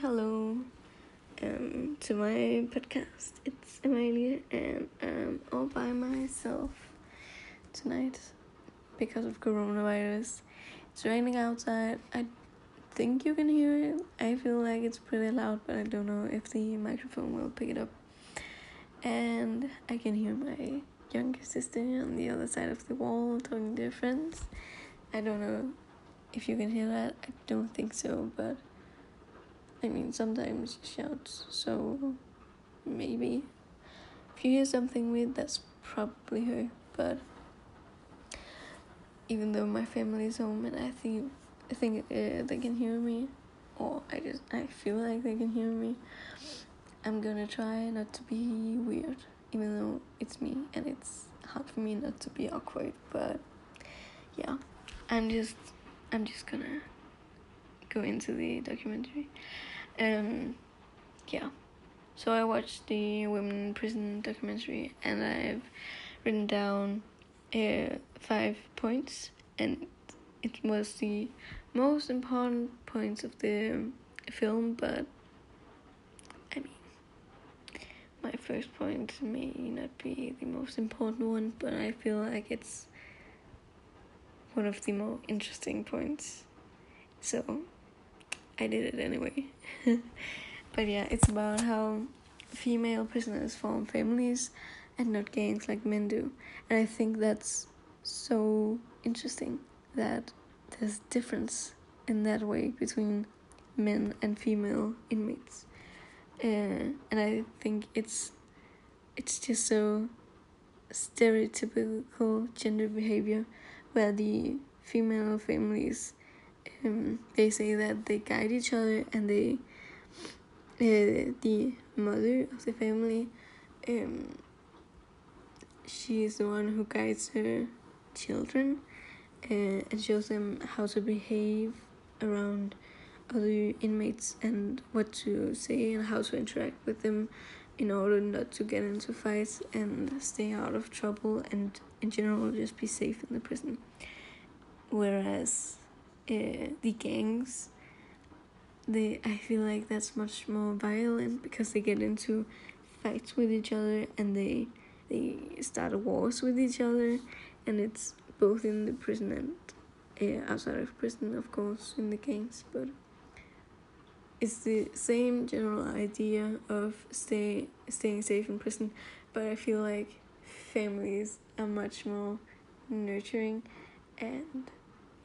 hello um, to my podcast. It's Amalia, and I'm all by myself tonight because of coronavirus. It's raining outside. I think you can hear it. I feel like it's pretty loud, but I don't know if the microphone will pick it up. And I can hear my younger sister on the other side of the wall talking to her friends. I don't know if you can hear that. I don't think so, but I mean, sometimes she shouts, so maybe. If you hear something weird, that's probably her, but even though my family's home and I think I think uh, they can hear me, or I just I feel like they can hear me. I'm gonna try not to be weird, even though it's me and it's hard for me not to be awkward. But yeah, I'm just I'm just gonna go into the documentary. Um, yeah. So I watched the women in prison documentary, and I've written down uh, five points, and it was the most important points of the film. But I mean, my first point may not be the most important one, but I feel like it's one of the more interesting points. So I did it anyway. but yeah, it's about how female prisoners form families and not gangs like men do. And I think that's so interesting that there's difference in that way between men and female inmates. Uh, and I think it's it's just so stereotypical gender behavior where the female families um, they say that they guide each other and they uh, the mother of the family um, she is the one who guides her children uh, and shows them how to behave around other inmates and what to say and how to interact with them in order not to get into fights and stay out of trouble and in general just be safe in the prison. Whereas uh, the gangs they I feel like that's much more violent because they get into fights with each other and they they start wars with each other and it's both in the prison and uh, outside of prison of course in the gangs but it's the same general idea of stay staying safe in prison but I feel like families are much more nurturing and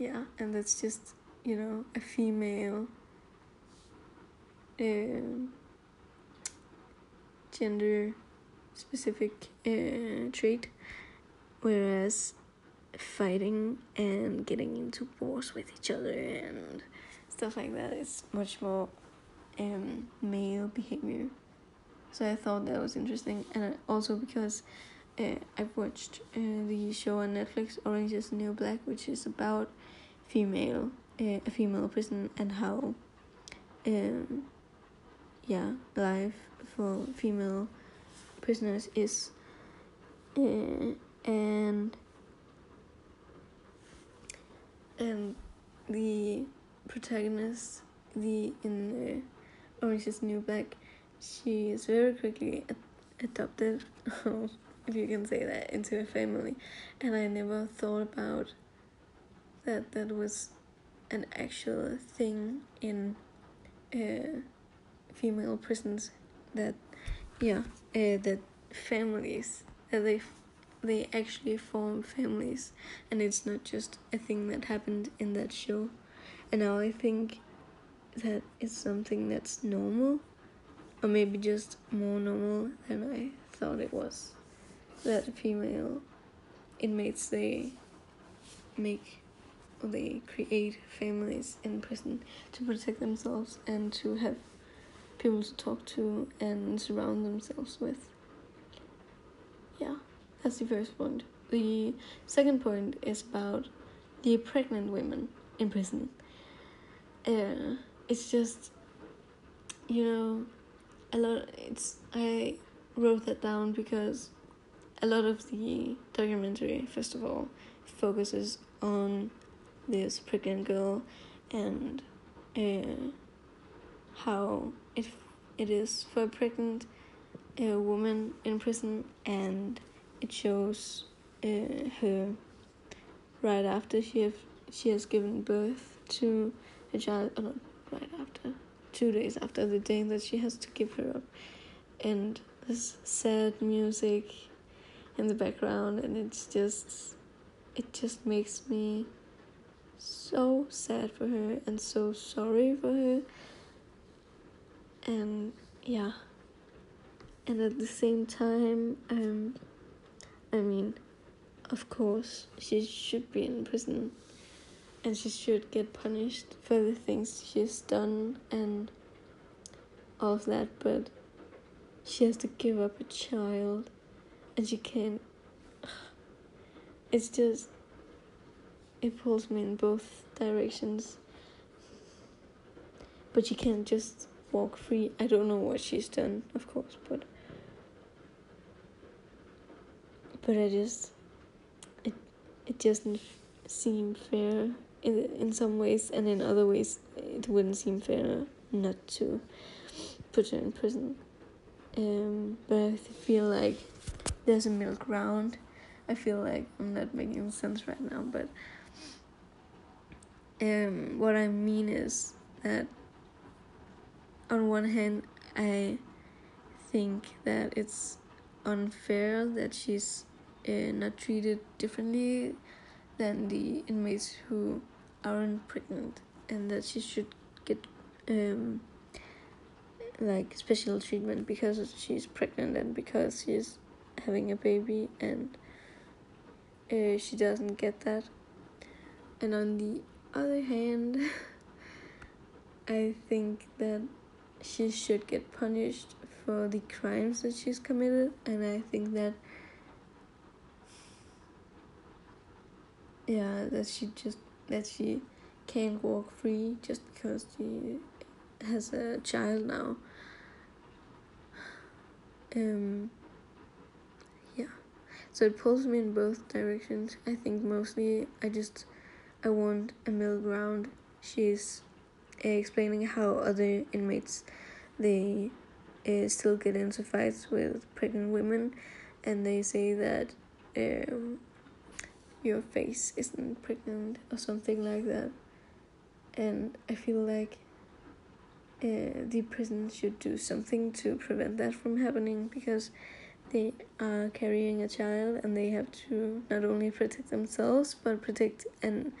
yeah and that's just you know a female um, gender specific uh, trait whereas fighting and getting into wars with each other and stuff like that is much more um, male behavior. So i thought that was interesting and also because uh, i've watched uh, the show on netflix orange is the new black which is about female uh, a female prison and how um yeah life for female prisoners is uh, and and the protagonist the in uh, Orange is New Black she is very quickly ad- adopted if you can say that into a family. And I never thought about that that was an actual thing in uh, female prisons that yeah uh, that families that they they actually form families. And it's not just a thing that happened in that show. And now i think that it's something that's normal or maybe just more normal than i thought it was that female inmates they make they create families in prison to protect themselves and to have people to talk to and surround themselves with. Yeah, that's the first point. The second point is about the pregnant women in prison. Uh, it's just, you know, a lot. It's I wrote that down because a lot of the documentary, first of all, focuses on this pregnant girl and uh, how it it is for a pregnant uh, woman in prison, and it shows uh, her right after she have she has given birth to a child. Oh, no, right after two days after the day that she has to give her up, and this sad music in the background, and it's just it just makes me so sad for her and so sorry for her. And yeah. And at the same time, um, I mean, of course, she should be in prison and she should get punished for the things she's done and all of that, but she has to give up a child and she can't. It's just it pulls me in both directions. But she can't just walk free. I don't know what she's done, of course, but but I just it it doesn't seem fair in in some ways, and in other ways it wouldn't seem fair not to put her in prison. Um, but I feel like there's a middle ground. I feel like I'm not making sense right now, but um, what I mean is that on one hand, I think that it's unfair that she's uh, not treated differently than the inmates who aren't pregnant, and that she should get um, like special treatment because she's pregnant and because she's having a baby, and uh, she doesn't get that. And on the other hand, I think that she should get punished for the crimes that she's committed, and I think that yeah, that she just that she can't walk free just because she has a child now. Um yeah. So it pulls me in both directions. I think mostly I just I want a middle ground. She's uh, explaining how other inmates they uh, still get into fights with pregnant women, and they say that um, your face isn't pregnant or something like that. And I feel like uh, the prison should do something to prevent that from happening because they are carrying a child and they have to not only protect themselves but protect an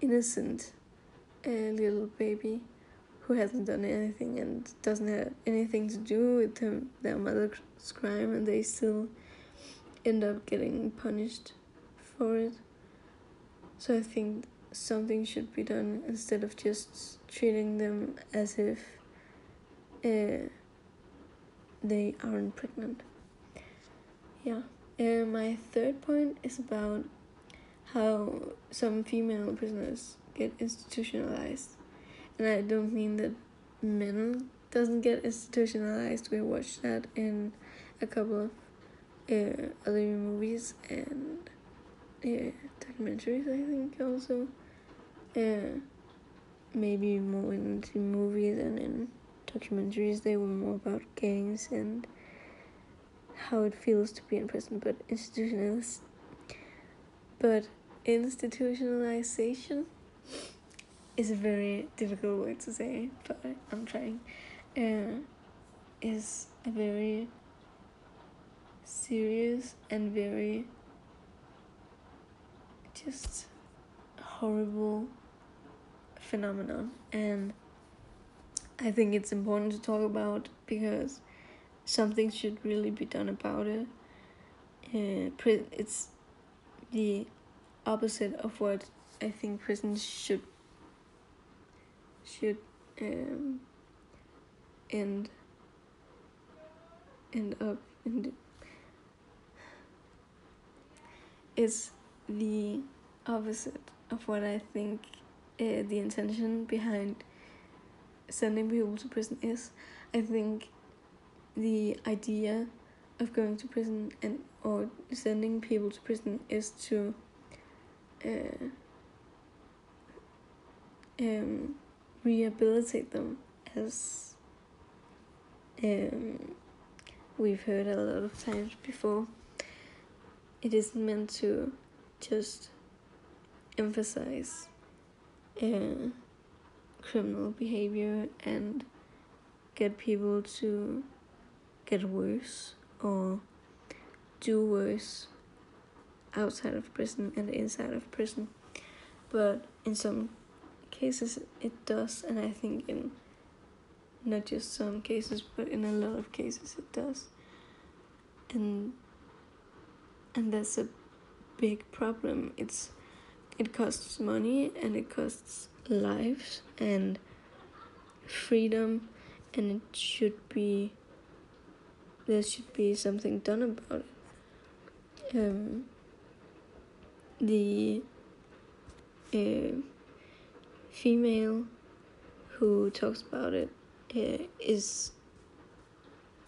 innocent uh, little baby who hasn't done anything and doesn't have anything to do with them, their mother's crime and they still end up getting punished for it. So I think something should be done instead of just treating them as if uh, they aren't pregnant. Yeah. And my third point is about how some female prisoners get institutionalized. And I don't mean that men doesn't get institutionalized. We watched that in a couple of uh, other movies and uh, documentaries, I think, also. Uh, maybe more into movies and in documentaries, they were more about gangs and how it feels to be in prison, but institutionalized. But institutionalization is a very difficult word to say, but I'm trying. Uh, is a very serious and very just horrible phenomenon, and I think it's important to talk about because something should really be done about it. Uh, it's the opposite of what I think prisons should should um, end end up in is the opposite of what I think uh, the intention behind sending people to prison is. I think the idea of going to prison and or sending people to prison is to uh, um, rehabilitate them as um, we've heard a lot of times before, it isn't meant to just emphasize uh, criminal behavior and get people to get worse or do worse outside of prison and inside of prison. But in some cases it does, and I think in not just some cases, but in a lot of cases it does. And and that's a big problem. It's it costs money and it costs lives and freedom and it should be there should be something done about it. Um, the uh, female who talks about it uh, is,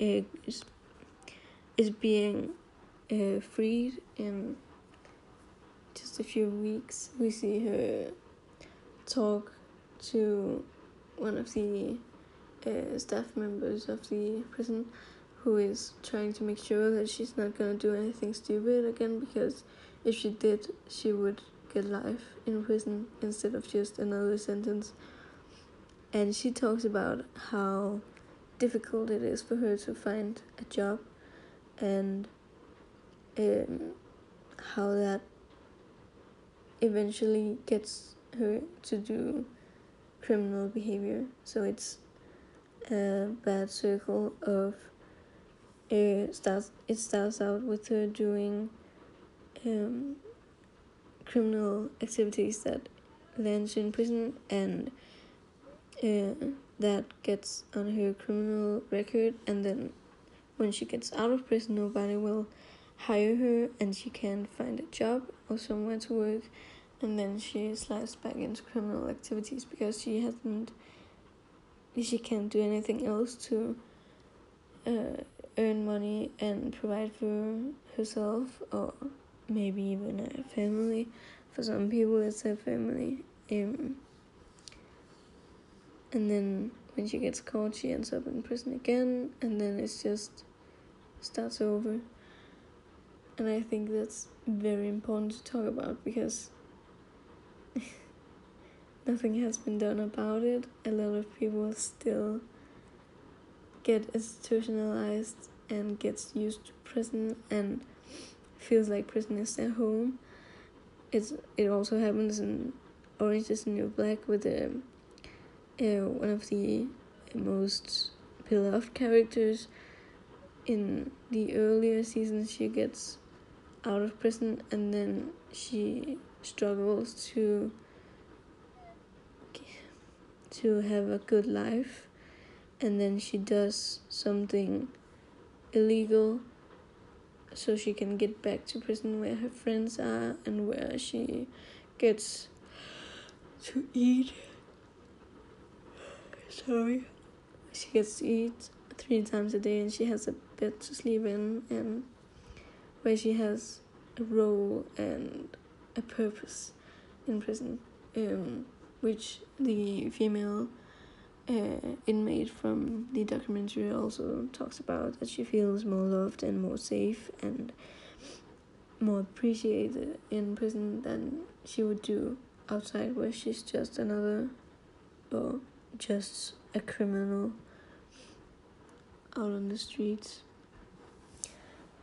uh, is is being uh, freed in just a few weeks. We see her talk to one of the uh, staff members of the prison who is trying to make sure that she's not gonna do anything stupid again because if she did, she would get life in prison instead of just another sentence. And she talks about how difficult it is for her to find a job and um, how that eventually gets her to do criminal behavior. So it's a bad circle of it starts it starts out with her doing um, criminal activities that lands in prison and uh, that gets on her criminal record and then when she gets out of prison nobody will hire her and she can't find a job or somewhere to work and then she slides back into criminal activities because she hasn't she can't do anything else to uh, earn money and provide for herself or maybe even a family. For some people, it's a family. Um, and then when she gets caught, she ends up in prison again, and then it's just starts over. And I think that's very important to talk about because nothing has been done about it. A lot of people still get institutionalized and gets used to prison and feels like prison is their home. It's it also happens in Orange is the New Black with the uh, one of the most beloved characters in the earlier seasons. She gets out of prison and then she struggles to to have a good life and then she does something illegal so she can get back to prison where her friends are and where she gets to eat. Sorry. She gets to eat three times a day and she has a bed to sleep in and where she has a role and a purpose in prison, um, which the female uh, inmate from the documentary also talks about that she feels more loved and more safe and more appreciated in prison than she would do outside where she's just another or just a criminal out on the streets.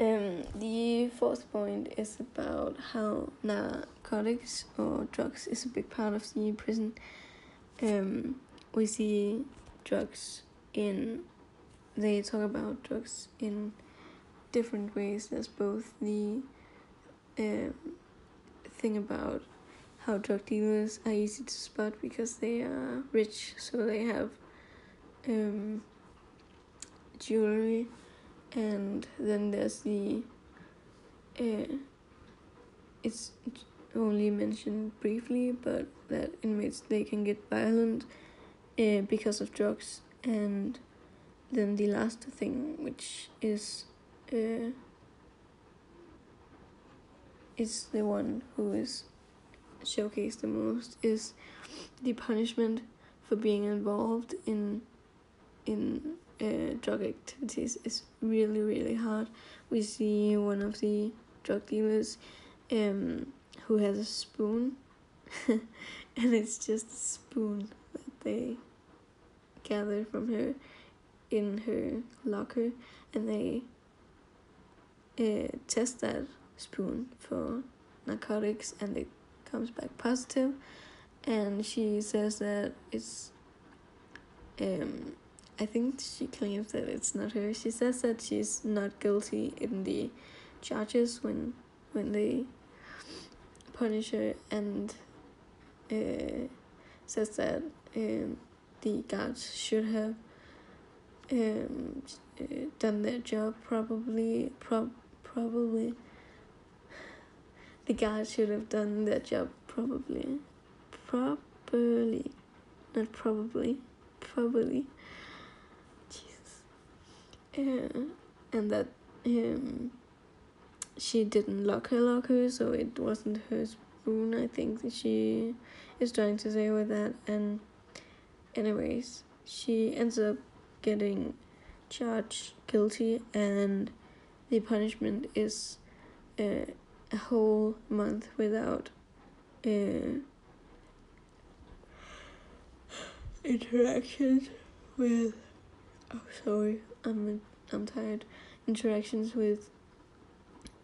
Um, the fourth point is about how narcotics or drugs is a big part of the prison. Um, we see drugs in they talk about drugs in different ways there's both the uh, thing about how drug dealers are easy to spot because they are rich so they have um, jewelry and then there's the uh, it's only mentioned briefly but that inmates they can get violent uh, because of drugs. And then the last thing which is uh, is the one who is showcased the most is the punishment for being involved in in uh, drug activities is really really hard. We see one of the drug dealers um, who has a spoon, and it's just a spoon that they gather from her in her locker, and they uh, test that spoon for narcotics, and it comes back positive, and she says that it's um I think she claims that it's not her. She says that she's not guilty in the charges when when they punish her and uh, says that um, the guards should have um, done their job probably pro- probably. The guards should have done their job probably. Properly not probably. Probably uh, and that um, she didn't lock her locker, so it wasn't her spoon. I think she is trying to say with that. And, anyways, she ends up getting charged guilty, and the punishment is uh, a whole month without uh, interactions with. Oh, sorry. I'm I'm tired. Interactions with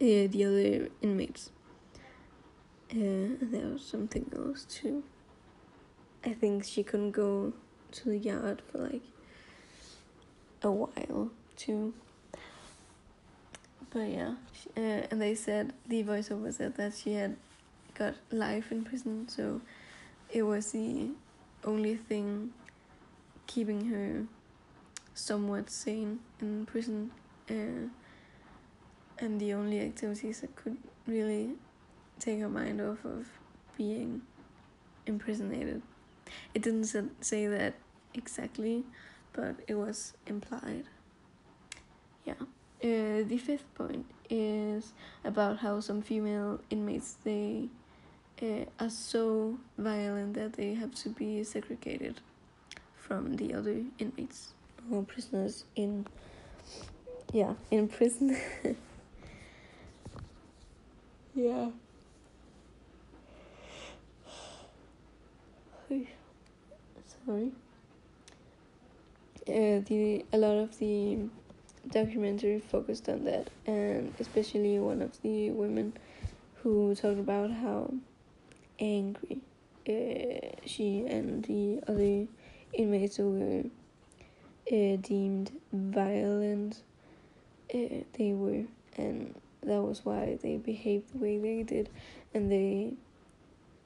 uh, the other inmates. Uh, there was something else too. I think she couldn't go to the yard for like a while too. But yeah, she, uh, and they said the voiceover said that she had got life in prison, so it was the only thing keeping her somewhat sane in prison, uh, and the only activities that could really take her mind off of being imprisonated. It didn't say that exactly, but it was implied. Yeah. Uh, the fifth point is about how some female inmates they uh, are so violent that they have to be segregated from the other inmates prisoners in yeah in prison. Yeah. Sorry. Uh, the a lot of the documentary focused on that and especially one of the women who talked about how angry uh, she and the other inmates were uh, deemed violent uh, they were, and that was why they behaved the way they did, and they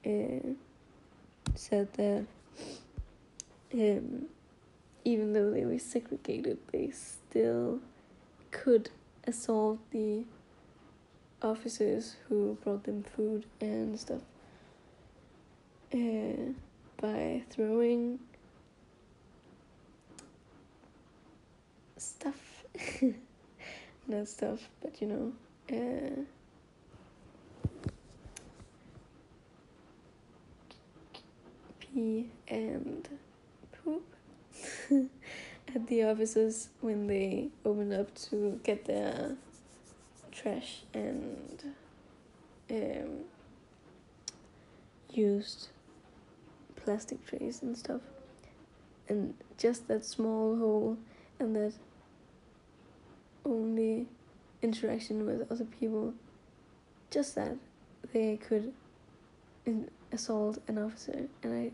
uh, said that um, even though they were segregated, they still could assault the officers who brought them food and stuff uh, by throwing stuff. Not stuff, but you know, uh, pee and poop at the offices when they open up to get their trash and um, used plastic trays and stuff. And just that small hole and that only interaction with other people, just that they could assault an officer, and I,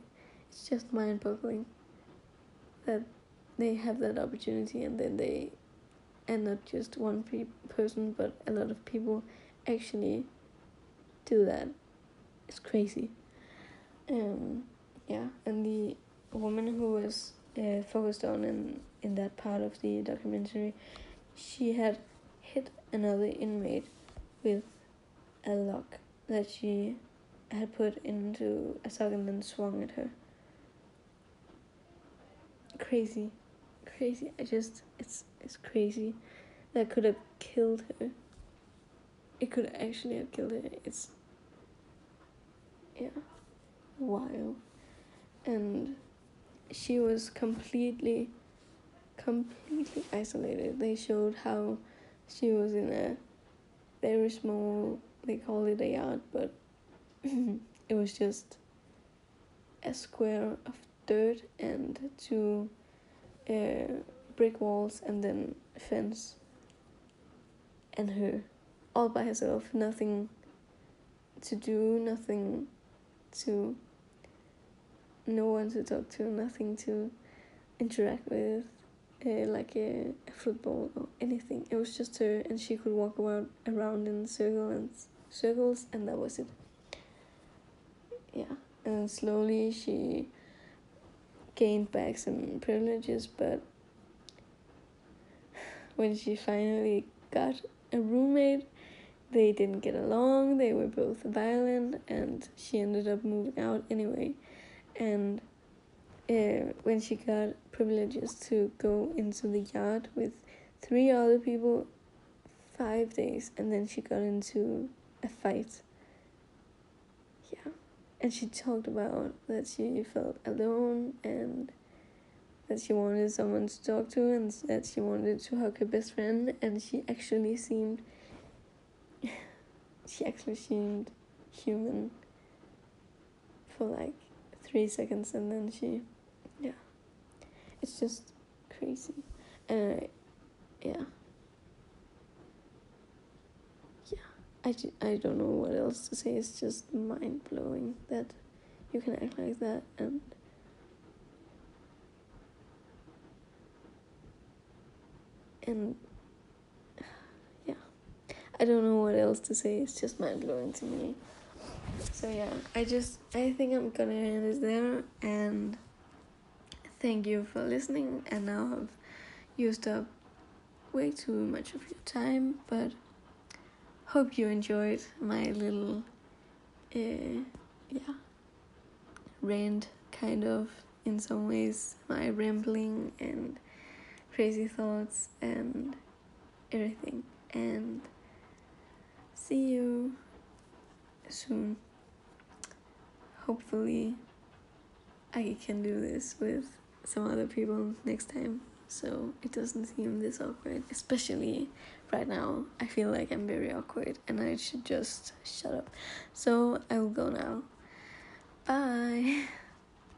it's just mind-boggling that they have that opportunity, and then they, and not just one pe- person, but a lot of people actually do that. It's crazy. Um, yeah, and the woman who was uh, focused on in in that part of the documentary she had hit another inmate with a lock that she had put into a sock and then swung at her. Crazy. Crazy. I just it's it's crazy. That could have killed her. It could actually have killed her. It's yeah. Wild. And she was completely completely isolated. They showed how she was in a very small, they call it a yard, but it was just a square of dirt and two uh, brick walls and then fence. And her, all by herself, nothing to do, nothing to, no one to talk to, nothing to interact with, uh, like a, a, football or anything. It was just her, and she could walk around around in circles and circles, and that was it. Yeah, and slowly she gained back some privileges, but when she finally got a roommate, they didn't get along. They were both violent, and she ended up moving out anyway. And uh, when she got privileges to go into the yard with three other people, five days, and then she got into a fight. Yeah, and she talked about that she felt alone and that she wanted someone to talk to and that she wanted to hug her best friend and she actually seemed she actually seemed human for like three seconds and then she it's just crazy. And uh, yeah. Yeah I, I don't know what else to say. It's just mind-blowing that you can act like that and and yeah. I don't know what else to say. It's just mind-blowing to me. So yeah i just i think i'm gonna end it there and thank you for listening and now i've used up way too much of your time but hope you enjoyed my little uh, yeah rant kind of in some ways my rambling and crazy thoughts and everything. And see you soon. Hopefully I can do this with some other people next time. So it doesn't seem this awkward especially right now. I feel like I'm very awkward and I should just shut up. So I will go now. Bye